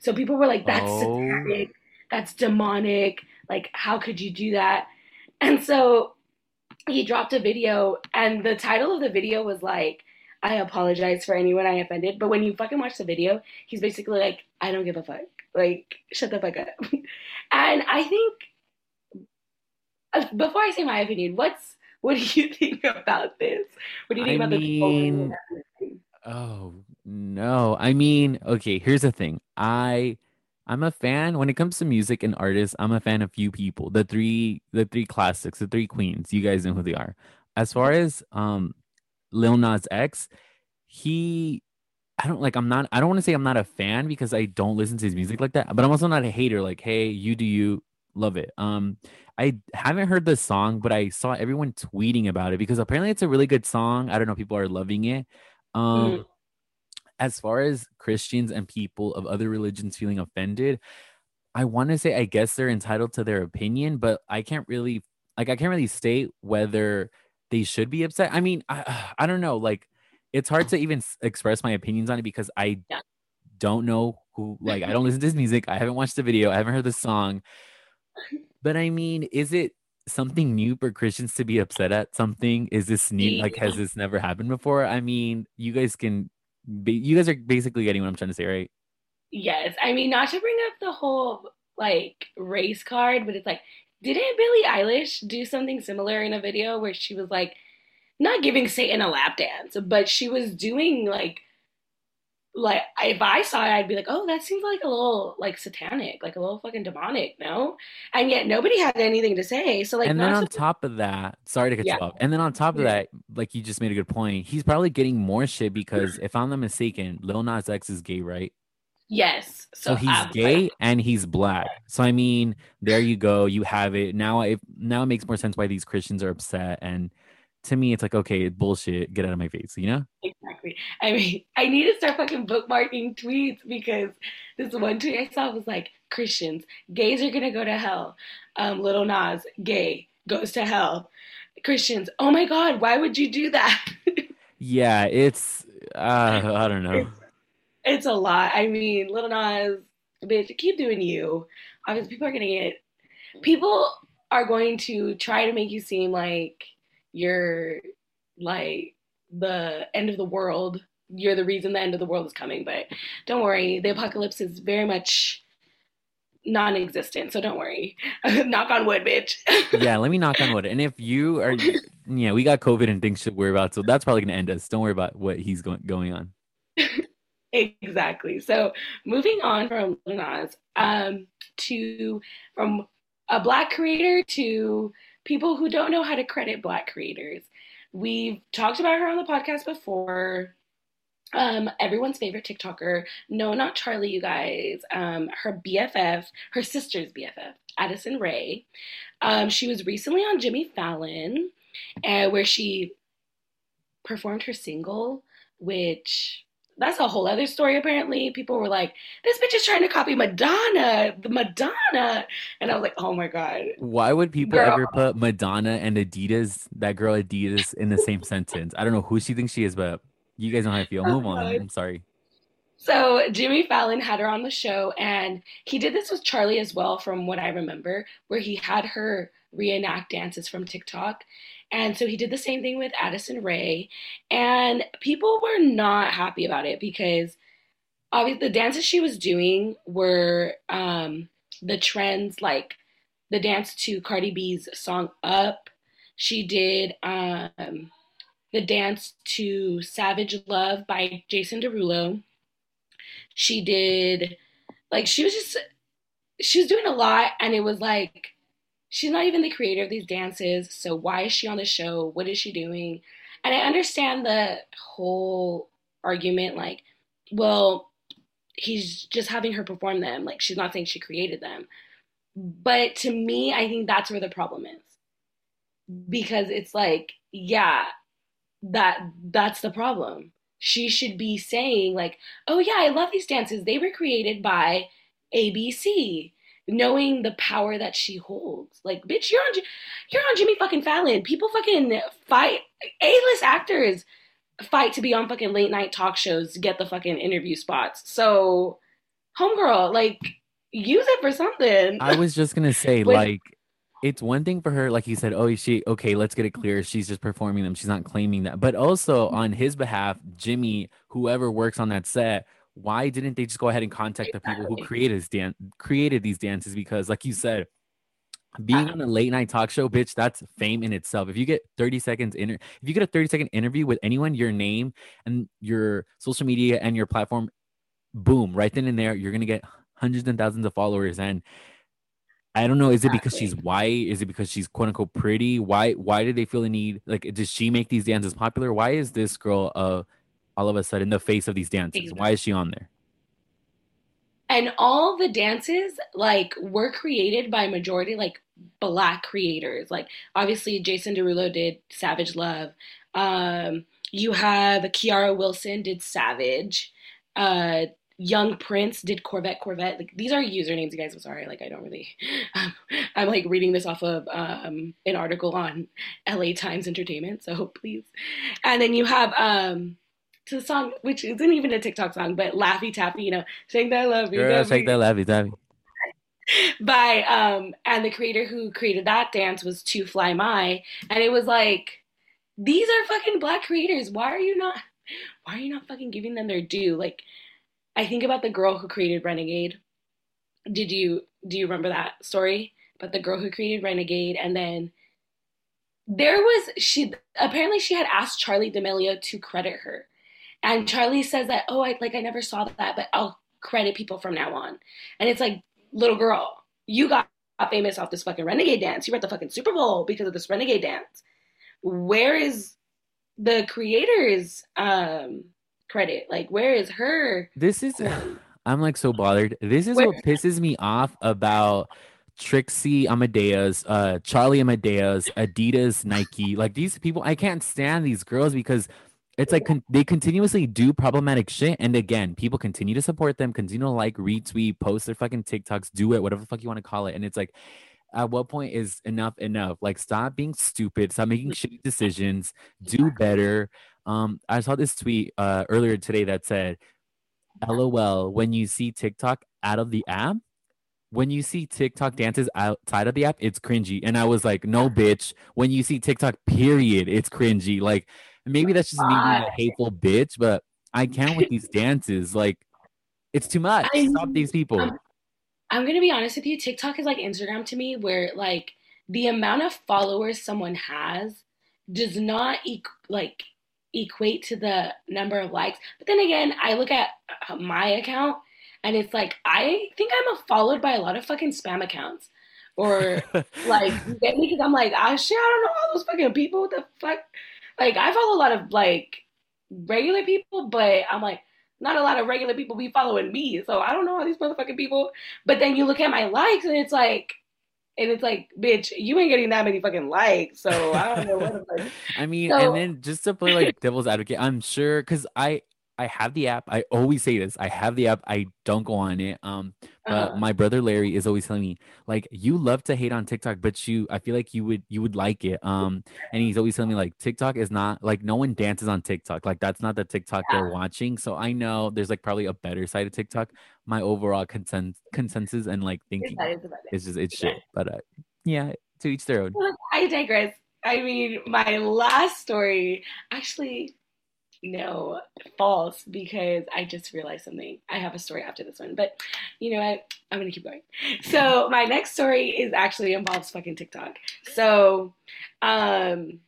So people were like, that's oh. satanic, that's demonic. Like, how could you do that? And so he dropped a video, and the title of the video was like, I apologize for anyone I offended. But when you fucking watch the video, he's basically like, I don't give a fuck. Like, shut the fuck up. <laughs> and I think <laughs> before I say my opinion, what's what do you <laughs> think about this? What do you think I about mean, the Oh no. I mean, okay, here's the thing. I I'm a fan when it comes to music and artists, I'm a fan of few people. The three the three classics, the three queens. You guys know who they are. As far as um Lil Nas X, he I don't like I'm not I don't want to say I'm not a fan because I don't listen to his music like that, but I'm also not a hater like hey, you do you love it. Um I haven't heard the song, but I saw everyone tweeting about it because apparently it's a really good song. I don't know, people are loving it. Um, mm. As far as Christians and people of other religions feeling offended, I want to say I guess they're entitled to their opinion, but I can't really like I can't really state whether they should be upset. I mean, I <sighs> I don't know. Like, it's hard to even express my opinions on it because I yeah. don't know who. Like, I don't listen to his music. I haven't watched the video. I haven't heard the song. But I mean, is it something new for Christians to be upset at something? Is this new? Like, has this never happened before? I mean, you guys can be, you guys are basically getting what I'm trying to say, right? Yes. I mean, not to bring up the whole like race card, but it's like, didn't Billie Eilish do something similar in a video where she was like, not giving Satan a lap dance, but she was doing like like if I saw it, I'd be like, oh, that seems like a little like satanic, like a little fucking demonic, no? And yet nobody had anything to say. So like, and then on top of that, sorry to cut yeah. you off. And then on top of that, like you just made a good point. He's probably getting more shit because if I'm not mistaken, Lil Nas X is gay, right? Yes. So, so he's gay and he's black. So I mean, there you go. You have it. Now it now it makes more sense why these Christians are upset and to me, it's like, okay, bullshit, get out of my face, you know? Exactly. I mean, I need to start fucking bookmarking tweets because this one tweet I saw was like, Christians, gays are gonna go to hell. Um, Little Nas, gay, goes to hell. Christians, oh my God, why would you do that? <laughs> yeah, it's, uh, I don't know. It's, it's a lot. I mean, Little Nas, bitch, keep doing you. Obviously, people are gonna get, people are going to try to make you seem like, you're like the end of the world. You're the reason the end of the world is coming. But don't worry, the apocalypse is very much non-existent. So don't worry. <laughs> knock on wood, bitch. <laughs> yeah, let me knock on wood. And if you are, yeah, we got COVID and things to worry about, so that's probably gonna end us. Don't worry about what he's going going on. <laughs> exactly. So moving on from Nas, um, to from a black creator to people who don't know how to credit Black creators. We've talked about her on the podcast before. Um, everyone's favorite TikToker. No, not Charli, you guys. Um, her BFF, her sister's BFF, Addison Rae. Um, she was recently on Jimmy Fallon, uh, where she performed her single, which that's a whole other story. Apparently, people were like, "This bitch is trying to copy Madonna, the Madonna," and I was like, "Oh my god." Why would people girl. ever put Madonna and Adidas, that girl Adidas, in the same sentence? I don't know who she thinks she is, but you guys know how I feel. Move on. Uh, I'm sorry. So Jimmy Fallon had her on the show, and he did this with Charli as well, from what I remember, where he had her reenact dances from TikTok. And so he did the same thing with Addison Rae. And people were not happy about it because obviously the dances she was doing were um, the trends like the dance to Cardi B's song Up. She did um, the dance to Savage Love by Jason Derulo. She did, like, she was just, she was doing a lot, and it was like, she's not even the creator of these dances, so why is she on the show? What is she doing? And I understand the whole argument, like, well, he's just having her perform them. Like, she's not saying she created them. But to me, I think that's where the problem is. Because it's like, yeah, that that's the problem. She should be saying like, "Oh yeah, I love these dances. They were created by ABC." Knowing the power that she holds, like, bitch, you're on, you're on Jimmy fucking Fallon. People fucking fight. A-list actors fight to be on fucking late night talk shows to get the fucking interview spots. So, homegirl, like, use it for something. I was just gonna say, <laughs> like, it's one thing for her, like he said, oh, she okay, let's get it clear. She's just performing them. She's not claiming that. But also mm-hmm. on his behalf, Jimmy, whoever works on that set, why didn't they just go ahead and contact exactly. the people who created dan- created these dances? Because, like you said, being on a late night talk show, bitch, that's fame in itself. If you get 30 seconds in, if you get a 30 second interview with anyone, your name and your social media and your platform, boom, right then and there, you're gonna get hundreds and thousands of followers. And I don't know. Is it because she's white? Is it because she's quote unquote pretty? Why? Why did they feel the need? Like, does she make these dances popular? Why is this girl uh all of a sudden the face of these dances? Exactly. Why is she on there? And all the dances like were created by majority like black creators. Like obviously Jason Derulo did Savage Love. Um, you have Keara Wilson did Savage. Uh, Young Prince did Corvette Corvette. Like these are usernames, you guys. I'm sorry, like I don't really. Um, <laughs> I'm like reading this off of um, an article on LA Times Entertainment, so <laughs> please. And then you have um, to the song, which isn't even a TikTok song, but Laffy Taffy, you know, shake that love, girl, shake that Laffy Taffy. By um, and the creator who created that dance was To Fly My, and it was like, these are fucking black creators. Why are you not? Why are you not fucking giving them their due? Like I think about the girl who created Renegade. Did you do you remember that story about the girl who created Renegade and then there was she apparently she had asked Charli D'Amelio to credit her. And Charli says that, "Oh, I like I never saw that, but I'll credit people from now on." And it's like, "Little girl, you got famous off this fucking Renegade dance. You were at the fucking Super Bowl because of this Renegade dance. Where is the creators um credit? Like, where is her? This is, I'm like so bothered. This is where? what pisses me off about Trixie Amadeus, uh, Charli Amadeus, Adidas, Nike. Like these people, I can't stand these girls because it's like con- they continuously do problematic shit. And again, people continue to support them, continue to like, retweet, post their fucking TikToks, do it, whatever the fuck you want to call it. And it's like, at what point is enough enough? Like, stop being stupid, stop making shitty decisions, do better. Um, I saw this tweet uh, earlier today that said, "LOL." When you see TikTok out of the app, when you see TikTok dances outside of the app, it's cringy. And I was like, "No, bitch." When you see TikTok, period, it's cringy. Like maybe that's just me being a hateful bitch, but I can't with these dances. Like it's too much. I, Stop these people. I'm, I'm gonna be honest with you. TikTok is like Instagram to me, where like the amount of followers someone has does not like equate to the number of likes. But then again, I look at uh, my account and it's like I think I'm followed by a lot of fucking spam accounts. Or <laughs> like get me because I'm like, ah shit, I don't know all those fucking people. What the fuck? Like I follow a lot of like regular people, but I'm like, not a lot of regular people be following me. So I don't know all these motherfucking people. But then you look at my likes and it's like and it's like, bitch, you ain't getting that many fucking likes. So I don't know what. Like. <laughs> I mean, so, and then just to play like devil's advocate, I'm sure because I I have the app. I always say this. I have the app. I don't go on it. Um, but uh-huh. my brother Larry is always telling me like you love to hate on TikTok, but you I feel like you would you would like it. Um, and he's always telling me like TikTok is not like no one dances on TikTok. Like that's not the TikTok yeah. they're watching. So I know there's like probably a better side of TikTok. My overall consensus consensus and like thinking is just it's shit. But uh, yeah, to each their own. <laughs> I digress. I mean, my last story actually no, false, because I just realized something. I have a story after this one, but you know what? I'm gonna keep going. So my next story is actually involves fucking TikTok. So, um,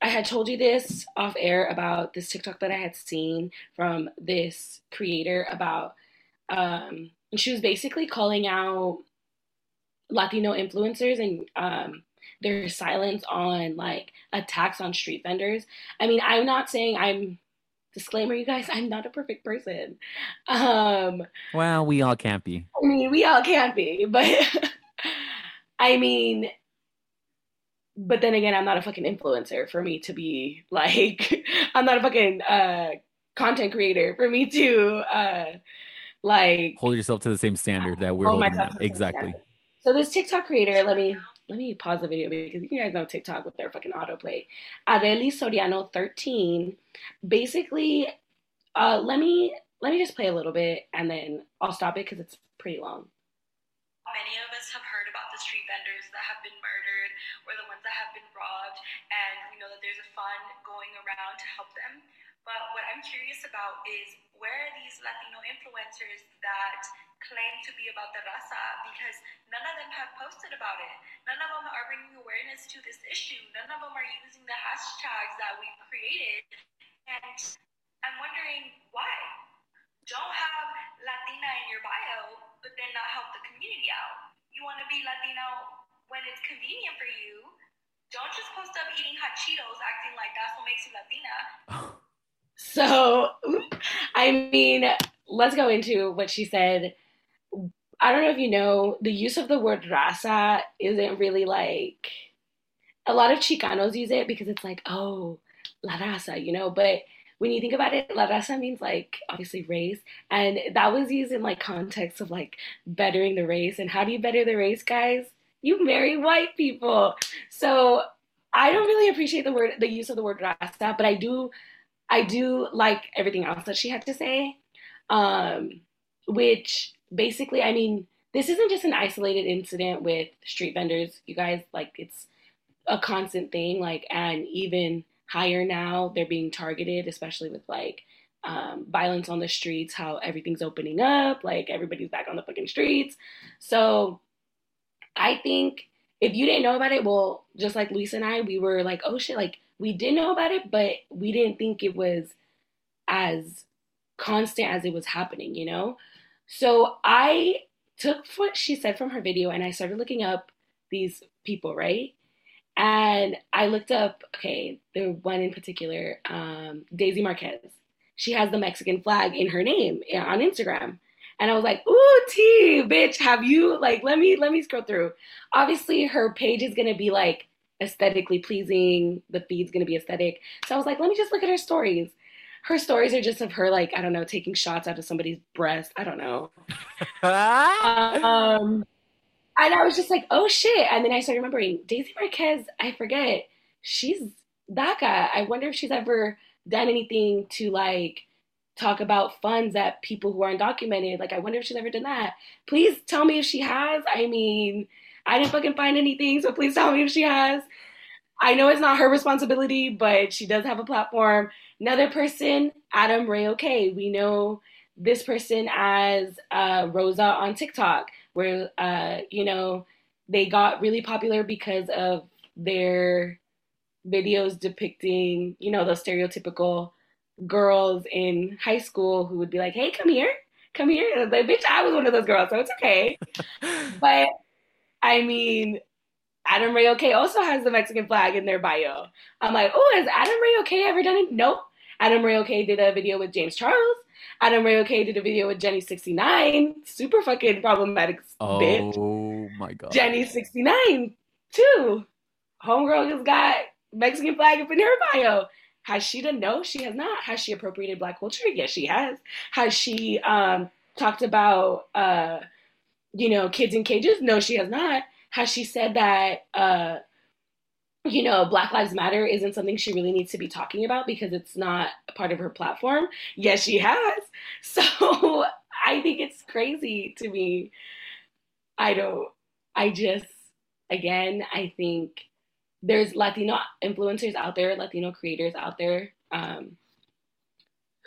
I had told you this off air about this TikTok that I had seen from this creator about, um, and she was basically calling out Latino influencers and um, their silence on like attacks on street vendors. I mean, I'm not saying I'm disclaimer, you guys, I'm not a perfect person. Um, well, we all can't be. I mean, we all can't be, but <laughs> I mean, but then again, I'm not a fucking influencer for me to be like, <laughs> I'm not a fucking uh, content creator for me to uh, like hold yourself to the same standard that we're holding. Exactly. So this TikTok creator, let me let me pause the video because you guys know TikTok with their fucking autoplay. Arely Soriano 13. Basically, uh, let me let me just play a little bit and then I'll stop it because it's pretty long. Many of us have heard about the street vendors that have been murdered or the ones that have been robbed, and we know that there's a fund going around to help them. But what I'm curious about is where are these Latino influencers that claim to be about the raza? Because none of them have posted about it. None of them are bringing awareness to this issue. None of them are using the hashtags that we've created. And I'm wondering why. Don't have Latina in your bio, but then not help the community out. You want to be Latino when it's convenient for you. Don't just post up eating hot Cheetos acting like that's what makes you Latina. <laughs> So, <laughs> I mean, let's go into what she said. I don't know if you know, the use of the word raza isn't really like a lot of Chicanos use it because it's like, oh, la raza, you know, but when you think about it, la raza means like obviously race, and that was used in like context of like bettering the race. And how do you better the race, guys? You marry white people. So I don't really appreciate the word, the use of the word raza, but I do I do like everything else that she had to say, um, which basically, I mean, this isn't just an isolated incident with street vendors. You guys, like, it's a constant thing. Like, and even higher now, they're being targeted, especially with like um, violence on the streets, how everything's opening up, like everybody's back on the fucking streets. So I think if you didn't know about it, well, just like Lisa and I, we were like, oh shit, like we did know about it, but we didn't think it was as constant as it was happening, you know? So I took what she said from her video and I started looking up these people, right? And I looked up, okay, the one in particular, um, Daisy Marquez. She has the Mexican flag in her name on Instagram. And I was like, ooh, T, bitch, have you like let me let me scroll through. Obviously her page is gonna be like aesthetically pleasing. The feed's gonna be aesthetic. So I was like, let me just look at her stories. Her stories are just of her like, I don't know, taking shots out of somebody's breast. I don't know. <laughs> um and I was just like, oh shit. And then I started remembering Daisy Marquez, I forget. She's DACA. I wonder if she's ever done anything to like talk about funds that people who are undocumented. Like, I wonder if she's ever done that. Please tell me if she has. I mean, I didn't fucking find anything, so please tell me if she has. I know it's not her responsibility, but she does have a platform. Another person, Adam Rayokota. We know this person as uh, Rosa on TikTok, where uh, you know they got really popular because of their videos depicting, you know, those stereotypical girls in high school who would be like, "Hey, come here, come here." Like, bitch, I was one of those girls, so it's okay. <laughs> but I mean, Adam Rayokota also has the Mexican flag in their bio. I'm like, oh, has Adam Rayokota ever done it? Nope. Adam Rayokota did a video with James Charles. Adam Rayokota did a video with Jenny 69. Super fucking problematic oh, bitch. Oh my god. Jenny 69 too. Homegirl just got Mexican flag up in her bio. Has she done? No, she has not. Has she appropriated black culture? Yes, she has. Has she um, talked about uh, you know, kids in cages? No, she has not. Has she said that, uh, you know, Black Lives Matter isn't something she really needs to be talking about because it's not part of her platform? Yes, she has. <laughs> So I think it's crazy to me. I don't, I just, again, I think there's Latino influencers out there, Latino creators out there um,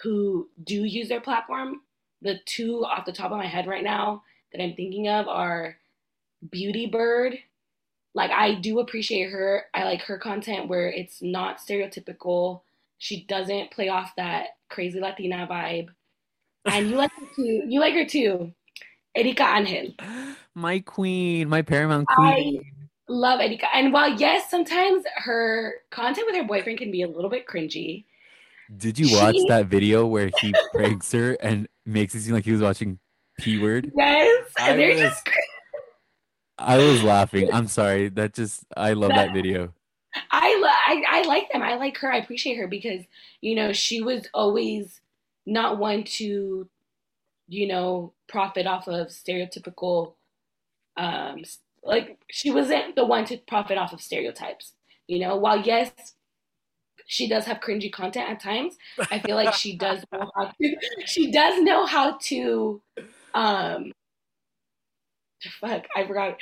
who do use their platform. The two off the top of my head right now that I'm thinking of are Beauty Bird. Like I do appreciate her. I like her content where it's not stereotypical. She doesn't play off that crazy Latina vibe. And you like her too. You like her too. Erika Angel. <gasps> My queen, my Paramount queen. I love Erika. And while yes, sometimes her content with her boyfriend can be a little bit cringy. Did you watch She- that video where he pranks her and makes it seem like he was watching P Word? Yes. I And they're was- just I was laughing. I'm sorry. That just I love that video. I, li- I I like them. I like her. I appreciate her because you know she was always not one to, you know, profit off of stereotypical, um, like she wasn't the one to profit off of stereotypes. You know, while yes, she does have cringy content at times. I feel like she does know how to. She does know how to. Um, fuck, I forgot.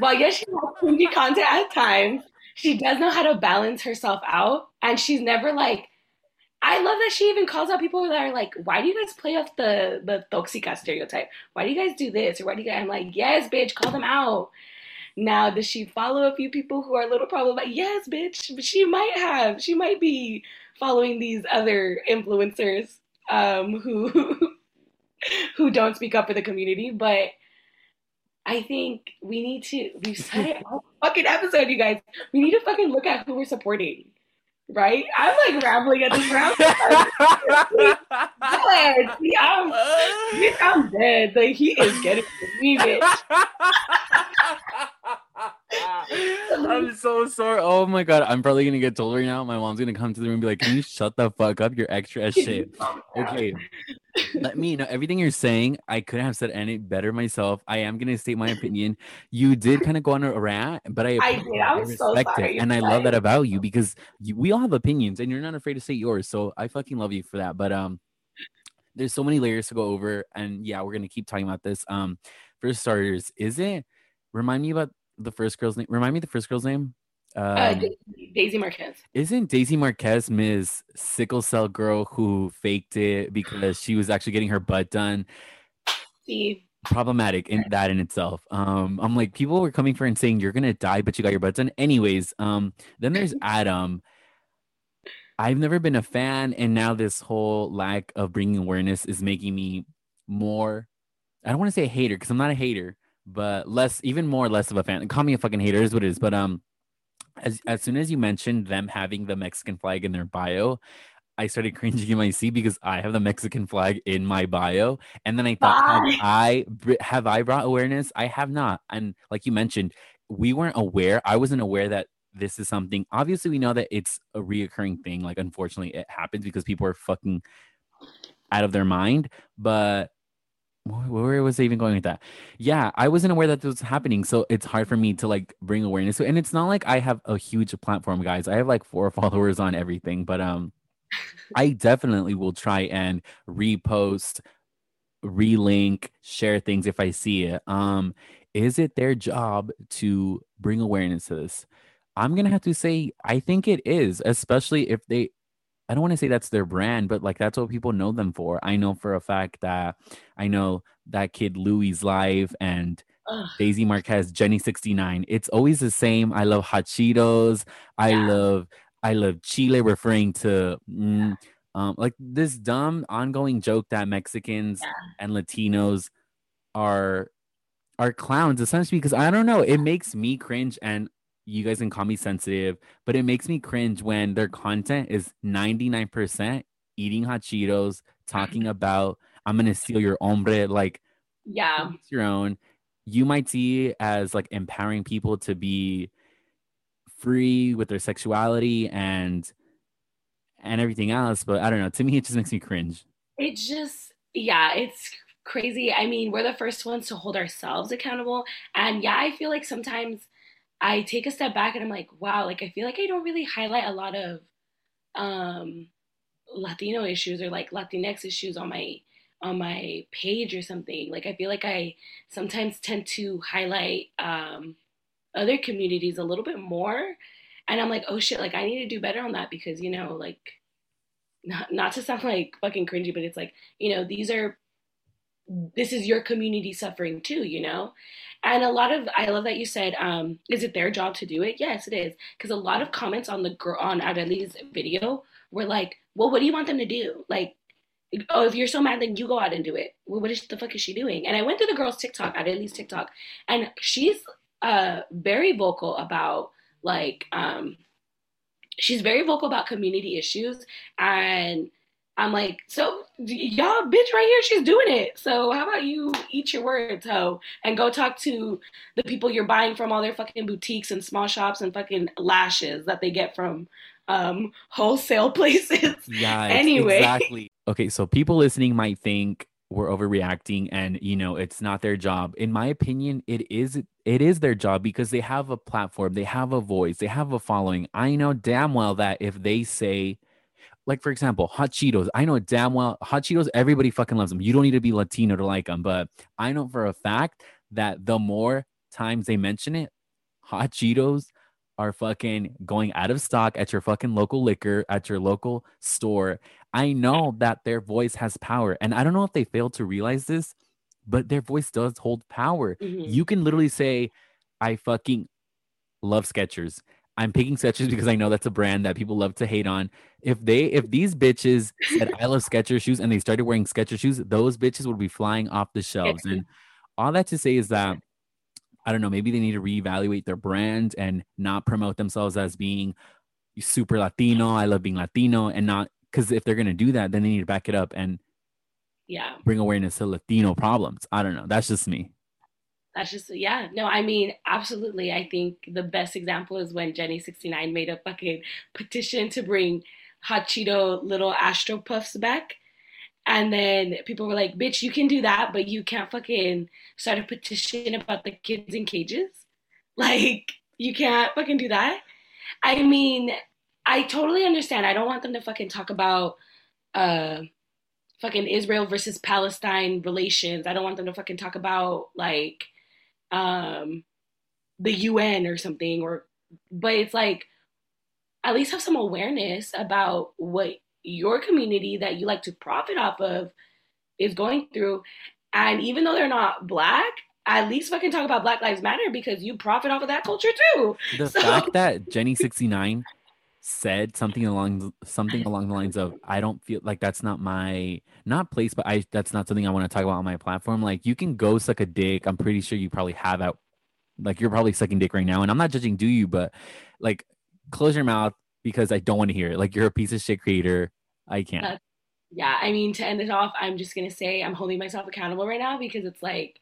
Well, yes, she has cringy content at times. She does know how to balance herself out, and she's never like. I love that she even calls out people that are like, "Why do you guys play off the the toxica stereotype? Why do you guys do this or why do you guys?" I'm like, "Yes, bitch, call them out." Now, does she follow a few people who are a little problematic? Yes, bitch. She might have. She might be following these other influencers um, who <laughs> <laughs> who don't speak up for the community. But I think we need to. We've said it all fucking episode, you guys. We need to fucking look at who we're supporting, right? I'm like rambling at this round. See, I'm, I'm dead. Like he is getting to me, bitch. I'm so sorry. Oh my god, I'm probably gonna get told right now. My mom's gonna come to the room and be like, "Can you shut the fuck up? You're extra as shit." Okay, let me know everything you're saying. I couldn't have said any better myself. I am gonna state my opinion. You did kind of go on a rant, but I I did. I'm so respect sorry. it, and I love that about you because you, we all have opinions, and you're not afraid to say yours. So I fucking love you for that. But um, there's so many layers to go over, and yeah, we're gonna keep talking about this. Um, for starters, is it? Remind me about the first girl's name. Remind me the first girl's name. Um, Uh, Daisy- Daisy Marquez. isn't Daisy Marquez Ms. Sickle Cell Girl who faked it because she was actually getting her butt done? See, Problematic in that in itself. Um, I'm like, people were coming for and saying you're gonna die, but you got your butt done. Anyways, um, then there's <laughs> Adam. I've never been a fan, and now this whole lack of bringing awareness is making me more. I don't want to say a hater because I'm not a hater, but less, even more less of a fan. Call me a fucking hater is what it is. But um, as as soon as you mentioned them having the Mexican flag in their bio, I started cringing in my seat because I have the Mexican flag in my bio, and then I thought, have I have I brought awareness? I have not, and like you mentioned, we weren't aware. I wasn't aware that this is something. Obviously, we know that it's a reoccurring thing. Like, unfortunately, it happens because people are fucking out of their mind. But where was I even going with that? Yeah, I wasn't aware that this was happening, so it's hard for me to like bring awareness to. And it's not like I have a huge platform, guys. I have like four <laughs> followers on everything, but um, I definitely will try and repost, relink, share things if I see it. Um, is it their job to bring awareness to this? I'm gonna have to say I think it is, especially if they I don't want to say that's their brand, but like that's what people know them for. I know for a fact that I know that kid Louis live and ugh, Daisy Marquez, Jenny 69. It's always the same. I love hot Cheetos. I Yeah. love I love Chile referring to mm, um like this dumb ongoing joke that Mexicans Yeah. and Latinos are are clowns essentially because I don't know, it makes me cringe and you guys can call me sensitive, but it makes me cringe when their content is 99% eating hot Cheetos, talking <laughs> about I'm gonna steal your hombre, like yeah, each your own. You might see as like empowering people to be free with their sexuality and and everything else, but I don't know. To me, it just makes me cringe. it just yeah, it's crazy. I mean, we're the first ones to hold ourselves accountable, and yeah, I feel like sometimes I take a step back and I'm like, wow, like I feel like I don't really highlight a lot of um Latino issues or like Latinx issues on my on my page or something. Like I feel like I sometimes tend to highlight um other communities a little bit more. And I'm like, oh shit, like I need to do better on that because, you know, like not not to sound like fucking cringy, but it's like, you know, these are this is your community suffering too, you know? And a lot of I love that you said, um, is it their job to do it? Yes, it is. Because a lot of comments on the girl on Arely's video were like, Well, what do you want them to do? Like, oh, if you're so mad, then you go out and do it. Well, what is the fuck is she doing? And I went through the girl's TikTok, Arely's TikTok, and she's uh very vocal about like um she's very vocal about community issues and I'm like, so y'all, bitch, right here, she's doing it. So how about you eat your words, ho, and go talk to the people you're buying from all their fucking boutiques and small shops and fucking lashes that they get from um, wholesale <laughs> places. Yeah. anyway, exactly. Okay, so people listening might think we're overreacting, and you know it's not their job. In my opinion, it is. It is their job because they have a platform, they have a voice, they have a following. I know damn well that if they say like for example, hot Cheetos. I know damn well hot Cheetos. Everybody fucking loves them. You don't need to be Latino to like them, but I know for a fact that the more times they mention it, hot Cheetos are fucking going out of stock at your fucking local liquor at your local store. I know that their voice has power, and I don't know if they fail to realize this, but their voice does hold power. Mhm. You can literally say, "I fucking love Skechers." I'm picking Skechers because I know that's a brand that people love to hate on. If they, if these bitches said I love Skechers shoes and they started wearing Skechers shoes, those bitches would be flying off the shelves. And all that to say is that I don't know, maybe they need to reevaluate their brand and not promote themselves as being super Latino. I love being Latino and not because if they're gonna do that, then they need to back it up and yeah. bring awareness to Latino problems. I don't know. That's just me. That's just yeah. No, I mean, absolutely. I think the best example is when Jenny sixty nine made a fucking petition to bring hot Cheeto little Astro Puffs back. And then people were like, bitch, you can do that, but you can't fucking start a petition about the kids in cages. Like, you can't fucking do that. I mean, I totally understand. I don't want them to fucking talk about uh fucking Israel versus Palestine relations. I don't want them to fucking talk about like um the UN or something or but it's like at least have some awareness about what your community that you like to profit off of is going through. And even though they're not black at least fucking talk about black lives matter because you profit off of that culture too. The So- fact that <laughs> Jenny sixty nine said something along something along the lines of I don't feel like that's not my not place, but I that's not something I want to talk about on my platform. Like you can go suck a dick. I'm pretty sure you probably have out like you're probably sucking dick right now. And I'm not judging do you, but like close your mouth because I don't want to hear it. Like you're a piece of shit creator. I can't. Uh, yeah, I mean, to end it off, I'm just gonna say I'm holding myself accountable right now because it's like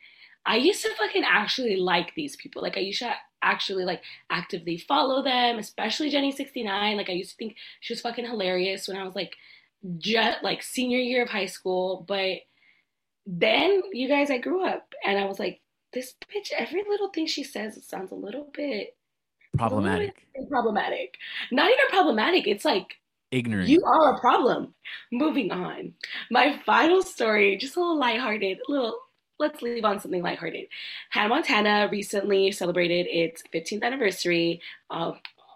I used to fucking actually like these people. Like I used to actually like actively follow them, especially Jenny 69. Like I used to think she was fucking hilarious when I was like jet like senior year of high school. But then you guys, I grew up and I was like, this bitch, every little thing she says it sounds a little bit Problematic. little bit problematic. Not even problematic. It's like Ignorant. you are a problem. Moving on. My final story, just a little lighthearted, a little let's leave on something lighthearted. Hannah Montana recently celebrated its 15th anniversary. Uh,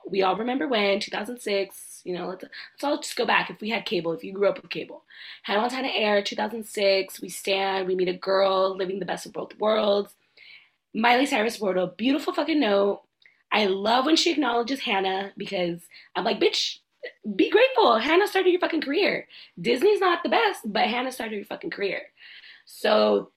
we all remember when 2006. You know, let's, let's all just go back. If we had cable, if you grew up with cable, Hannah Montana aired 2006. We stand. We meet a girl living the best of both worlds. Miley Cyrus wrote a beautiful fucking note. I love when she acknowledges Hannah because I'm like, bitch, be grateful. Hannah started your fucking career. Disney's not the best, but Hannah started your fucking career. So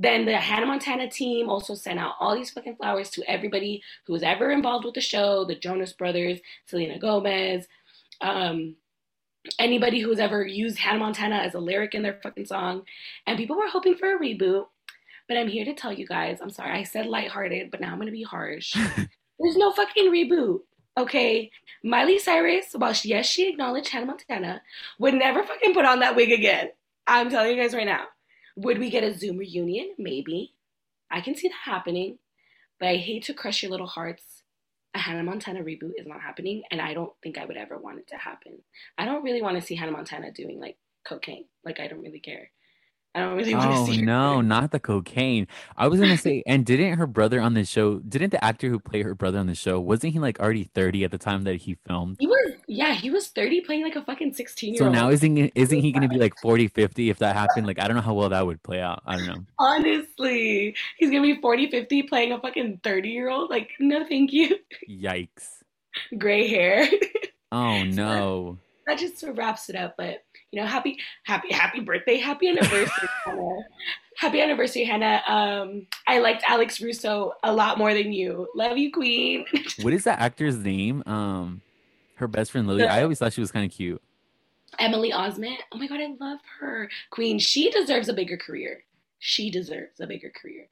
then the Hannah Montana team also sent out all these fucking flowers to everybody who was ever involved with the show the Jonas Brothers, Selena Gomez, um, anybody who's ever used Hannah Montana as a lyric in their fucking song. And people were hoping for a reboot. But I'm here to tell you guys, I'm sorry, I said lighthearted, but now I'm gonna be harsh. <laughs> There's no fucking reboot. Okay, Miley Cyrus, while she, yes, she acknowledged Hannah Montana, would never fucking put on that wig again. I'm telling you guys right now. Would we get a Zoom reunion? Maybe. I can see that happening, but I hate to crush your little hearts. A Hannah Montana reboot is not happening, and I don't think I would ever want it to happen. I don't really want to see Hannah Montana doing like cocaine. Like, I don't really care. I don't really want to Oh see. her. no, not the cocaine. I was gonna say, <laughs> and didn't her brother on the show? Didn't the actor who played her brother on the show? Wasn't he like already thirty at the time that he filmed? He was, yeah, he was 30 playing like a fucking 16 year old. So now isn't isn't he gonna be like 40, 50 if that happened? Like I don't know how well that would play out. I don't know. Honestly, he's gonna be 40, 50 playing a fucking 30 year old. Like, no, thank you. Yikes. <laughs> Gray hair. Oh <laughs> no. That just wraps it up. But you know, happy, happy, happy birthday, happy anniversary, <laughs> Hannah. Happy anniversary, Hannah. Um, I liked Alex Russo a lot more than you. Love you, Queen. <laughs> What is that actor's name? Um her best friend Lily. I always thought she was kind of cute. Emily Osment. Oh my god, I love her. Queen. She deserves a bigger career. She deserves a bigger career.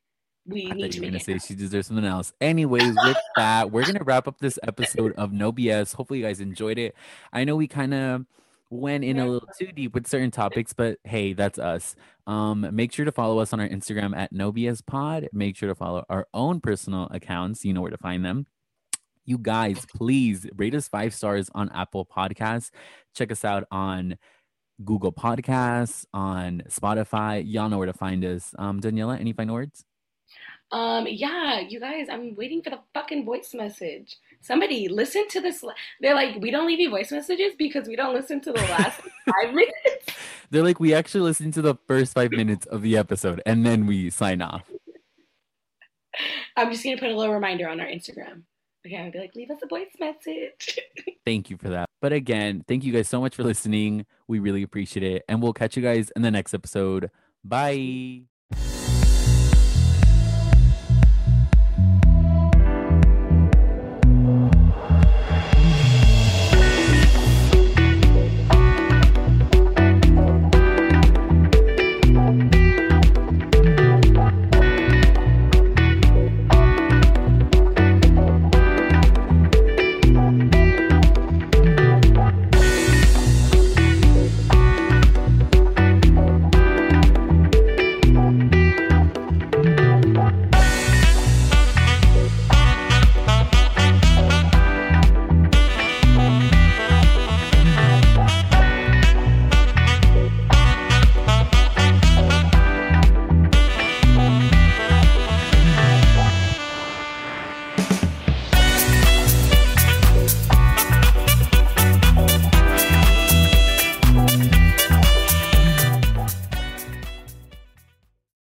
We I need to you were make gonna say she deserves something else. Anyways, with <laughs> that, we're gonna wrap up this episode of No BS. Hopefully, you guys enjoyed it. I know we kind of went in a little too deep with certain topics, but hey, that's us. Um, make sure to follow us on our Instagram at No BS Pod. Make sure to follow our own personal accounts. You know where to find them. You guys, please rate us five stars on Apple Podcasts. Check us out on Google Podcasts, on Spotify. Y'all know where to find us. Um, Daniela, any final words? Um, yeah, you guys, I'm waiting for the fucking voice message. Somebody listen to this. They're like, we don't leave you voice messages because we don't listen to the last <laughs> five minutes. They're like, we actually listen to the first five minutes of the episode and then we sign off. I'm just gonna put a little reminder on our Instagram. Okay, I'll be like, leave us a voice message. <laughs> Thank you for that. But again, thank you guys so much for listening. We really appreciate it. And we'll catch you guys in the next episode. Bye.